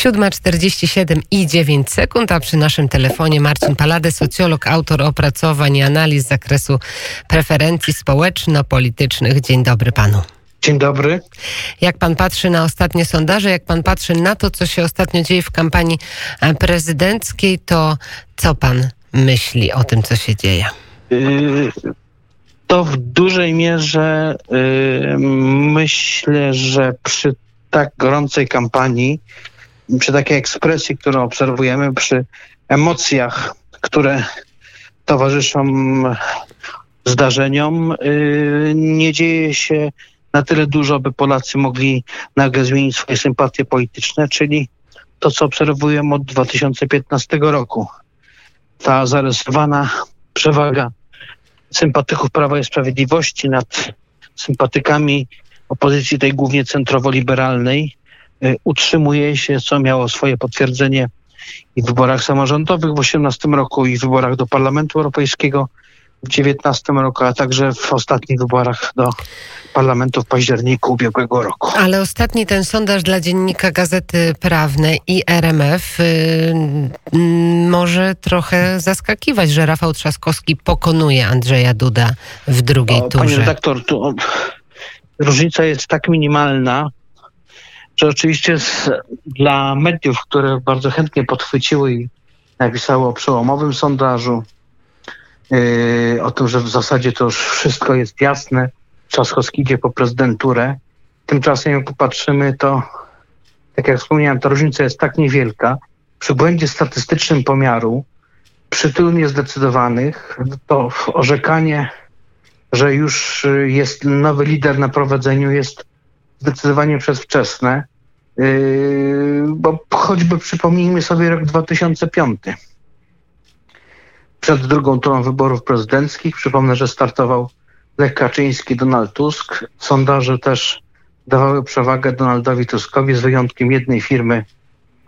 7.47 i 9 sekund, a przy naszym telefonie Marcin Palade, socjolog, autor opracowań i analiz z zakresu preferencji społeczno-politycznych. Dzień dobry panu. Dzień dobry. Jak pan patrzy na ostatnie sondaże, jak pan patrzy na to, co się ostatnio dzieje w kampanii prezydenckiej, to co pan myśli o tym, co się dzieje? Yy, to w dużej mierze yy, myślę, że przy tak gorącej kampanii, przy takiej ekspresji, którą obserwujemy, przy emocjach, które towarzyszą zdarzeniom, yy, nie dzieje się na tyle dużo, by Polacy mogli nagle zmienić swoje sympatie polityczne, czyli to, co obserwujemy od 2015 roku. Ta zarysowana przewaga sympatyków Prawa i Sprawiedliwości nad sympatykami opozycji tej głównie centrowo-liberalnej y, utrzymuje się, co miało swoje potwierdzenie i w wyborach samorządowych w 2018 roku i w wyborach do Parlamentu Europejskiego w 2019 roku, a także w ostatnich wyborach do parlamentu w październiku ubiegłego roku. Ale ostatni ten sondaż dla dziennika Gazety Prawnej i RMF yy, może trochę zaskakiwać, że Rafał Trzaskowski pokonuje Andrzeja Duda w drugiej o, turze. Panie redaktor, tu różnica jest tak minimalna, że oczywiście z, dla mediów, które bardzo chętnie podchwyciły i napisały o przełomowym sondażu, yy, o tym, że w zasadzie to już wszystko jest jasne, Trzaskowski idzie po prezydenturę. Tymczasem jak popatrzymy, to tak jak wspomniałem, ta różnica jest tak niewielka. Przy błędzie statystycznym pomiaru, przy tylu niezdecydowanych, to orzekanie, że już jest nowy lider na prowadzeniu jest zdecydowanie przedwczesne, bo choćby przypomnijmy sobie rok 2005 przed drugą turą wyborów prezydenckich. Przypomnę, że startował Lech Kaczyński, Donald Tusk. Sondaże też dawały przewagę Donaldowi Tuskowi z wyjątkiem jednej firmy,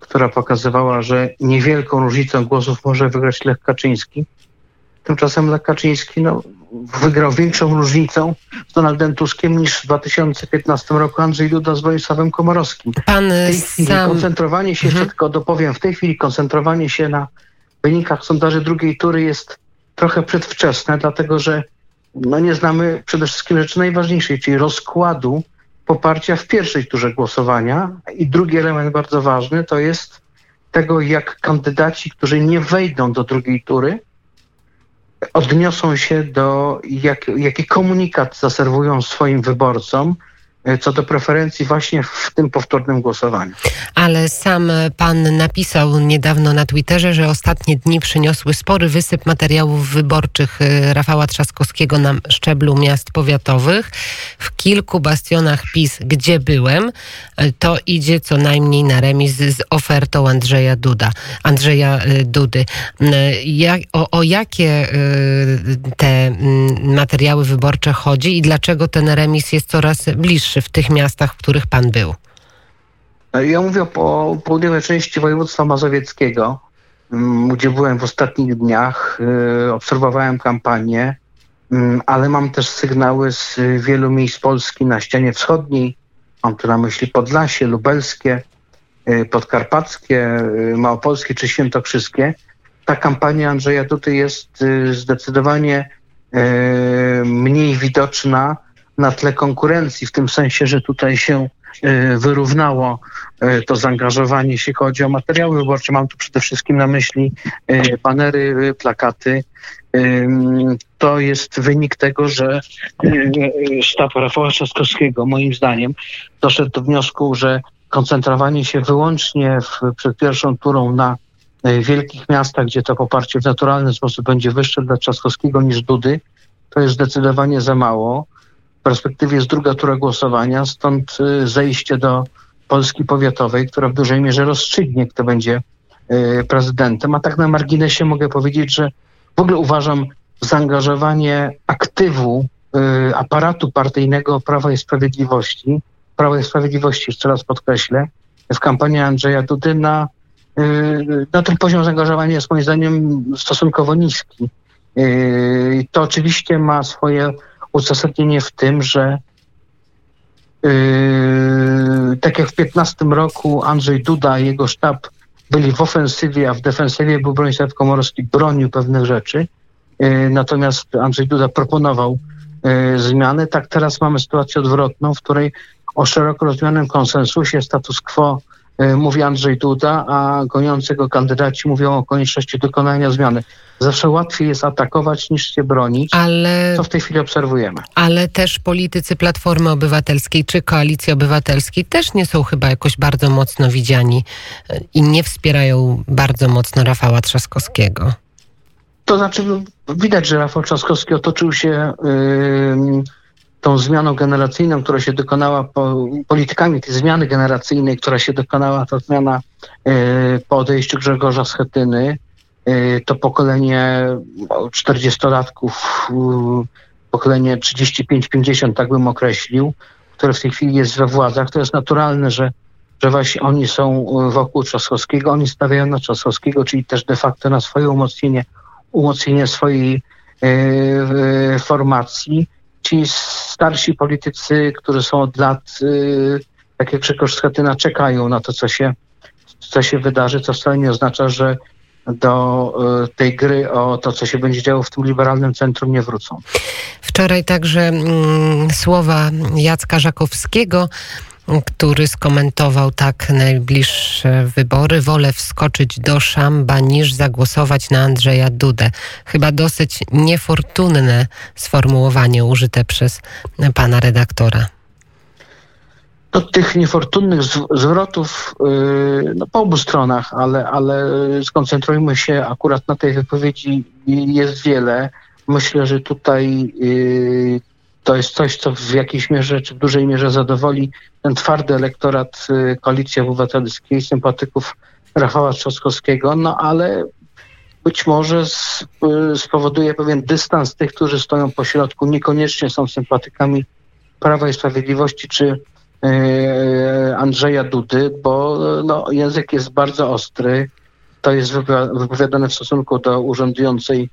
która pokazywała, że niewielką różnicą głosów może wygrać Lech Kaczyński. Tymczasem Lech Kaczyński no, wygrał większą różnicą z Donaldem Tuskiem niż w 2015 roku Andrzej Duda z Bronisławem Komorowskim. Pan w tej chwili sam... koncentrowanie się, Mhm. jeszcze tylko dopowiem, w tej chwili koncentrowanie się na wynikach sondaży drugiej tury jest trochę przedwczesne, dlatego że no nie znamy przede wszystkim rzeczy najważniejszej, czyli rozkładu poparcia w pierwszej turze głosowania. I drugi element bardzo ważny to jest tego, jak kandydaci, którzy nie wejdą do drugiej tury, odniosą się do, jak, jaki komunikat zaserwują swoim wyborcom co do preferencji właśnie w tym powtórnym głosowaniu. Ale sam pan napisał niedawno na Twitterze, że ostatnie dni przyniosły spory wysyp materiałów wyborczych y, Rafała Trzaskowskiego na szczeblu miast powiatowych. W kilku bastionach PiS, gdzie byłem, y, to idzie co najmniej na remis z ofertą Andrzeja Duda, Andrzeja Dudy. Jak, o, o jakie te mm, materiały wyborcze chodzi i dlaczego ten remis jest coraz bliższy w tych miastach, w których pan był? Ja mówię po południowej części województwa mazowieckiego, mm, gdzie byłem w ostatnich dniach, y, obserwowałem kampanię, mm, ale mam też sygnały z wielu miejsc Polski na ścianie wschodniej. Mam tu na myśli Podlasie, Lubelskie, y, Podkarpackie, Małopolskie czy Świętokrzyskie. Ta kampania Andrzeja Dudy jest zdecydowanie mniej widoczna na tle konkurencji, w tym sensie, że tutaj się y, wyrównało y, to zaangażowanie, jeśli chodzi o materiały wyborcze. Mam tu przede wszystkim na myśli banery, y, plakaty. To jest wynik tego, że sztab Rafała Trzaskowskiego, moim zdaniem, doszedł do wniosku, że koncentrowanie się wyłącznie w, przed pierwszą turą na wielkich miastach, gdzie to poparcie w naturalny sposób będzie wyższe dla Trzaskowskiego niż Dudy, to jest zdecydowanie za mało. Perspektywie jest druga tura głosowania, stąd y, zejście do Polski powiatowej, która w dużej mierze rozstrzygnie, kto będzie y, prezydentem. A tak na marginesie mogę powiedzieć, że w ogóle uważam zaangażowanie aktywu y, aparatu partyjnego Prawa i Sprawiedliwości, Prawa i Sprawiedliwości, jeszcze raz podkreślę, w kampanii Andrzeja Dudy na, na ten poziom zaangażowania jest moim zdaniem stosunkowo niski. To oczywiście ma swoje uzasadnienie w tym, że tak jak w 15 roku Andrzej Duda i jego sztab byli w ofensywie, a w defensywie był Bronisław Komorowski, bronił pewnych rzeczy. Natomiast Andrzej Duda proponował zmiany. Tak teraz mamy sytuację odwrotną, w której o szeroko rozumianym konsensusie status quo mówi Andrzej Duda, a goniący go kandydaci mówią o konieczności dokonania zmiany. Zawsze łatwiej jest atakować niż się bronić, ale, co w tej chwili obserwujemy. Ale też politycy Platformy Obywatelskiej czy Koalicji Obywatelskiej też nie są chyba jakoś bardzo mocno widziani e, i nie wspierają bardzo mocno Rafała Trzaskowskiego. To znaczy, widać, że Rafał Trzaskowski otoczył się... Yy, tą zmianą generacyjną, która się dokonała, po, politykami tej zmiany generacyjnej, która się dokonała, ta zmiana y, po odejściu Grzegorza Schetyny, y, to pokolenie 40-latków, y, pokolenie 35-50, tak bym określił, które w tej chwili jest we władzach, to jest naturalne, że, że właśnie oni są wokół Trzaskowskiego, oni stawiają na Trzaskowskiego, czyli też de facto na swoje umocnienie, umocnienie swojej formacji ci starsi politycy, którzy są od lat, yy, tak jak Grzegorz Schetyna, czekają na to, co się, co się wydarzy, co wcale nie oznacza, że do y, tej gry o to, co się będzie działo w tym liberalnym centrum, nie wrócą. Wczoraj także mm, słowa Jacka Żakowskiego który skomentował tak najbliższe wybory. Wolę wskoczyć do szamba niż zagłosować na Andrzeja Dudę. Chyba dosyć niefortunne sformułowanie użyte przez pana redaktora. Do tych niefortunnych zwrotów yy, no, po obu stronach, ale, ale skoncentrujmy się akurat na tej wypowiedzi. Jest wiele. Myślę, że tutaj yy, to jest coś, co w jakiejś mierze, czy w dużej mierze zadowoli ten twardy elektorat y, Koalicji Obywatelskiej, sympatyków Rafała Trzaskowskiego, no ale być może y, spowoduje pewien dystans tych, którzy stoją po środku, niekoniecznie są sympatykami Prawa i Sprawiedliwości czy y, Andrzeja Dudy, bo no, język jest bardzo ostry. To jest wypowiadane w stosunku do urzędującej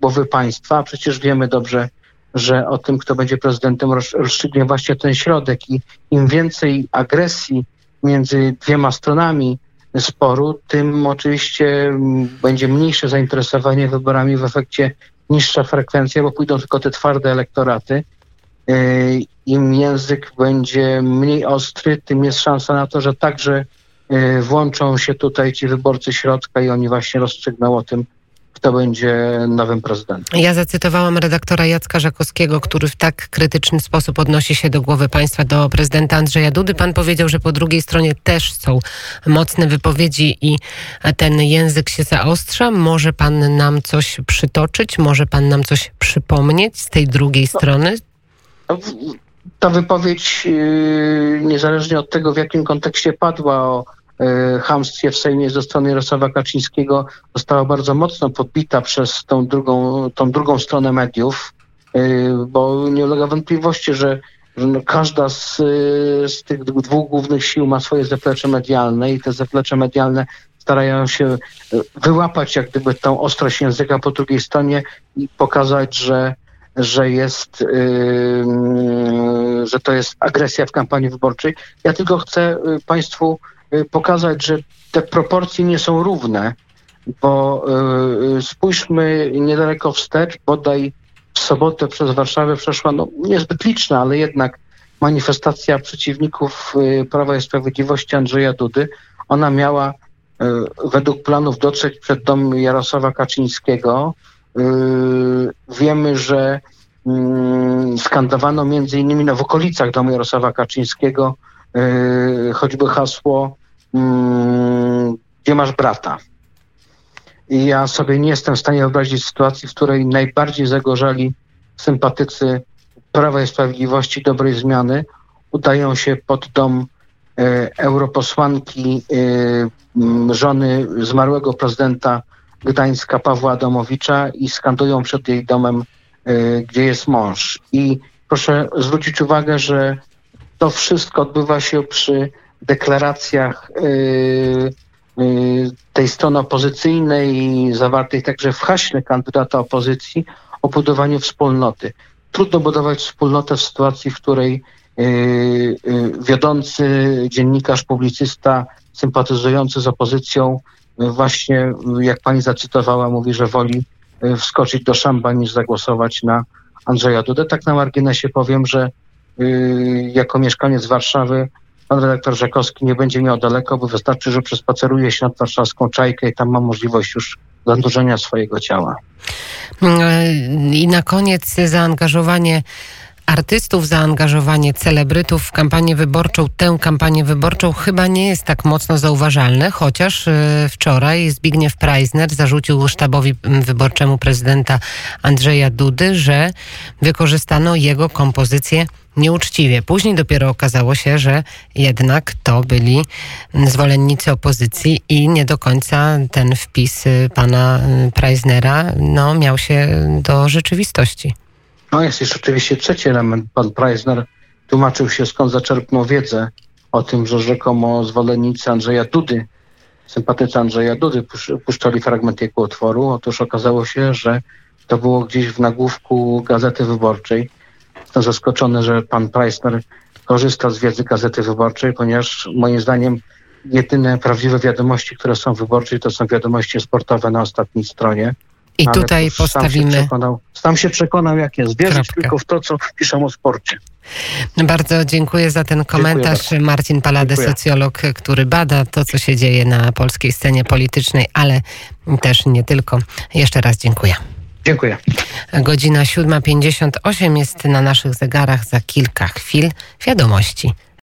głowy państwa. Przecież wiemy dobrze, że o tym, kto będzie prezydentem, rozstrzygnie właśnie ten środek i im więcej agresji między dwiema stronami sporu, tym oczywiście będzie mniejsze zainteresowanie wyborami, w efekcie niższa frekwencja, bo pójdą tylko te twarde elektoraty. E, Im język będzie mniej ostry, tym jest szansa na to, że także e, włączą się tutaj ci wyborcy środka i oni właśnie rozstrzygną o tym, kto będzie nowym prezydentem. Ja zacytowałam redaktora Jacka Żakowskiego, który w tak krytyczny sposób odnosi się do głowy państwa, do prezydenta Andrzeja Dudy. Pan powiedział, że po drugiej stronie też są mocne wypowiedzi i ten język się zaostrza. Może pan nam coś przytoczyć? Może pan nam coś przypomnieć z tej drugiej no, strony? Ta wypowiedź, yy, niezależnie od tego, w jakim kontekście padła, o hamstwie w Sejmie ze strony Jarosława Kaczyńskiego została bardzo mocno podbita przez tą drugą, tą drugą stronę mediów, e, bo nie ulega wątpliwości, że, no każda z, z tych dwóch głównych sił ma swoje zaplecze medialne i te zaplecze medialne starają się e, wyłapać jak gdyby tą ostrość języka po drugiej stronie i pokazać, że, że jest, yy, że to jest agresja w kampanii wyborczej. Ja tylko chcę Państwu pokazać, że te proporcje nie są równe, bo y, spójrzmy niedaleko wstecz, bodaj w sobotę przez Warszawę przeszła no, niezbyt liczna, ale jednak manifestacja przeciwników y, Prawa i Sprawiedliwości Andrzeja Dudy. Ona miała według planów dotrzeć przed dom Jarosława Kaczyńskiego. Wiemy, że mm, skandowano między innymi no, w okolicach domu Jarosława Kaczyńskiego choćby hasło gdzie masz brata. I ja sobie nie jestem w stanie wyobrazić sytuacji, w której najbardziej zagorzali sympatycy Prawa i Sprawiedliwości, dobrej zmiany, udają się pod dom e, europosłanki e, żony zmarłego prezydenta Gdańska Pawła Adamowicza i skandują przed jej domem, e, gdzie jest mąż. I proszę zwrócić uwagę, że to wszystko odbywa się przy deklaracjach y, y, tej strony opozycyjnej, zawartej także w haśle kandydata opozycji o budowaniu wspólnoty. Trudno budować wspólnotę w sytuacji, w której wiodący dziennikarz, publicysta, sympatyzujący z opozycją, właśnie jak pani zacytowała, mówi, że woli wskoczyć do szamba niż zagłosować na Andrzeja Dudę. Tak na marginesie powiem, że jako mieszkaniec Warszawy pan redaktor Rzekowski nie będzie miał daleko, bo wystarczy, że przespaceruje się nad warszawską czajkę i tam ma możliwość już zanurzenia swojego ciała. I na koniec zaangażowanie artystów, zaangażowanie celebrytów w kampanię wyborczą, tę kampanię wyborczą chyba nie jest tak mocno zauważalne, chociaż e, wczoraj Zbigniew Preisner zarzucił sztabowi wyborczemu prezydenta Andrzeja Dudy, że wykorzystano jego kompozycję nieuczciwie. Później dopiero okazało się, że jednak to byli zwolennicy opozycji i nie do końca ten wpis y, pana y, Preisnera no, miał się do rzeczywistości. No jest jeszcze oczywiście trzeci element. Pan Preisner tłumaczył się skąd zaczerpnął wiedzę o tym, że rzekomo zwolennicy Andrzeja Dudy, sympatycy Andrzeja Dudy puszczali fragment jego utworu. Otóż okazało się, że to było gdzieś w nagłówku Gazety Wyborczej zaskoczony, że pan Preissner korzysta z wiedzy Gazety Wyborczej, ponieważ moim zdaniem jedyne prawdziwe wiadomości, które są wyborcze, to są wiadomości sportowe na ostatniej stronie. I Ale tutaj postawimy. Sam się, sam się przekonał, jak jest. Wierzyć Kropkę. tylko w to, co piszą o sporcie. Bardzo dziękuję za ten komentarz. Marcin Palade, dziękuję. socjolog, który bada to, co się dzieje na polskiej scenie politycznej, ale też nie tylko. Jeszcze raz dziękuję. Dziękuję. Godzina 7.58 jest na naszych zegarach za kilka chwil. Wiadomości